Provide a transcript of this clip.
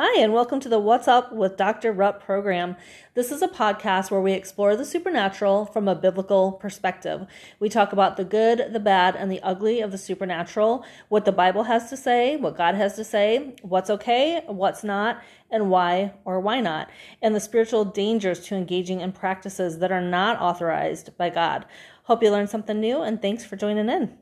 Hi, and welcome to the What's Up with Dr. Rupp program. This is a podcast where we explore the supernatural from a biblical perspective. We talk about the good, the bad, and the ugly of the supernatural, what the Bible has to say, what God has to say, what's okay, what's not, and why or why not, and the spiritual dangers to engaging in practices that are not authorized by God. Hope you learned something new, and thanks for joining in.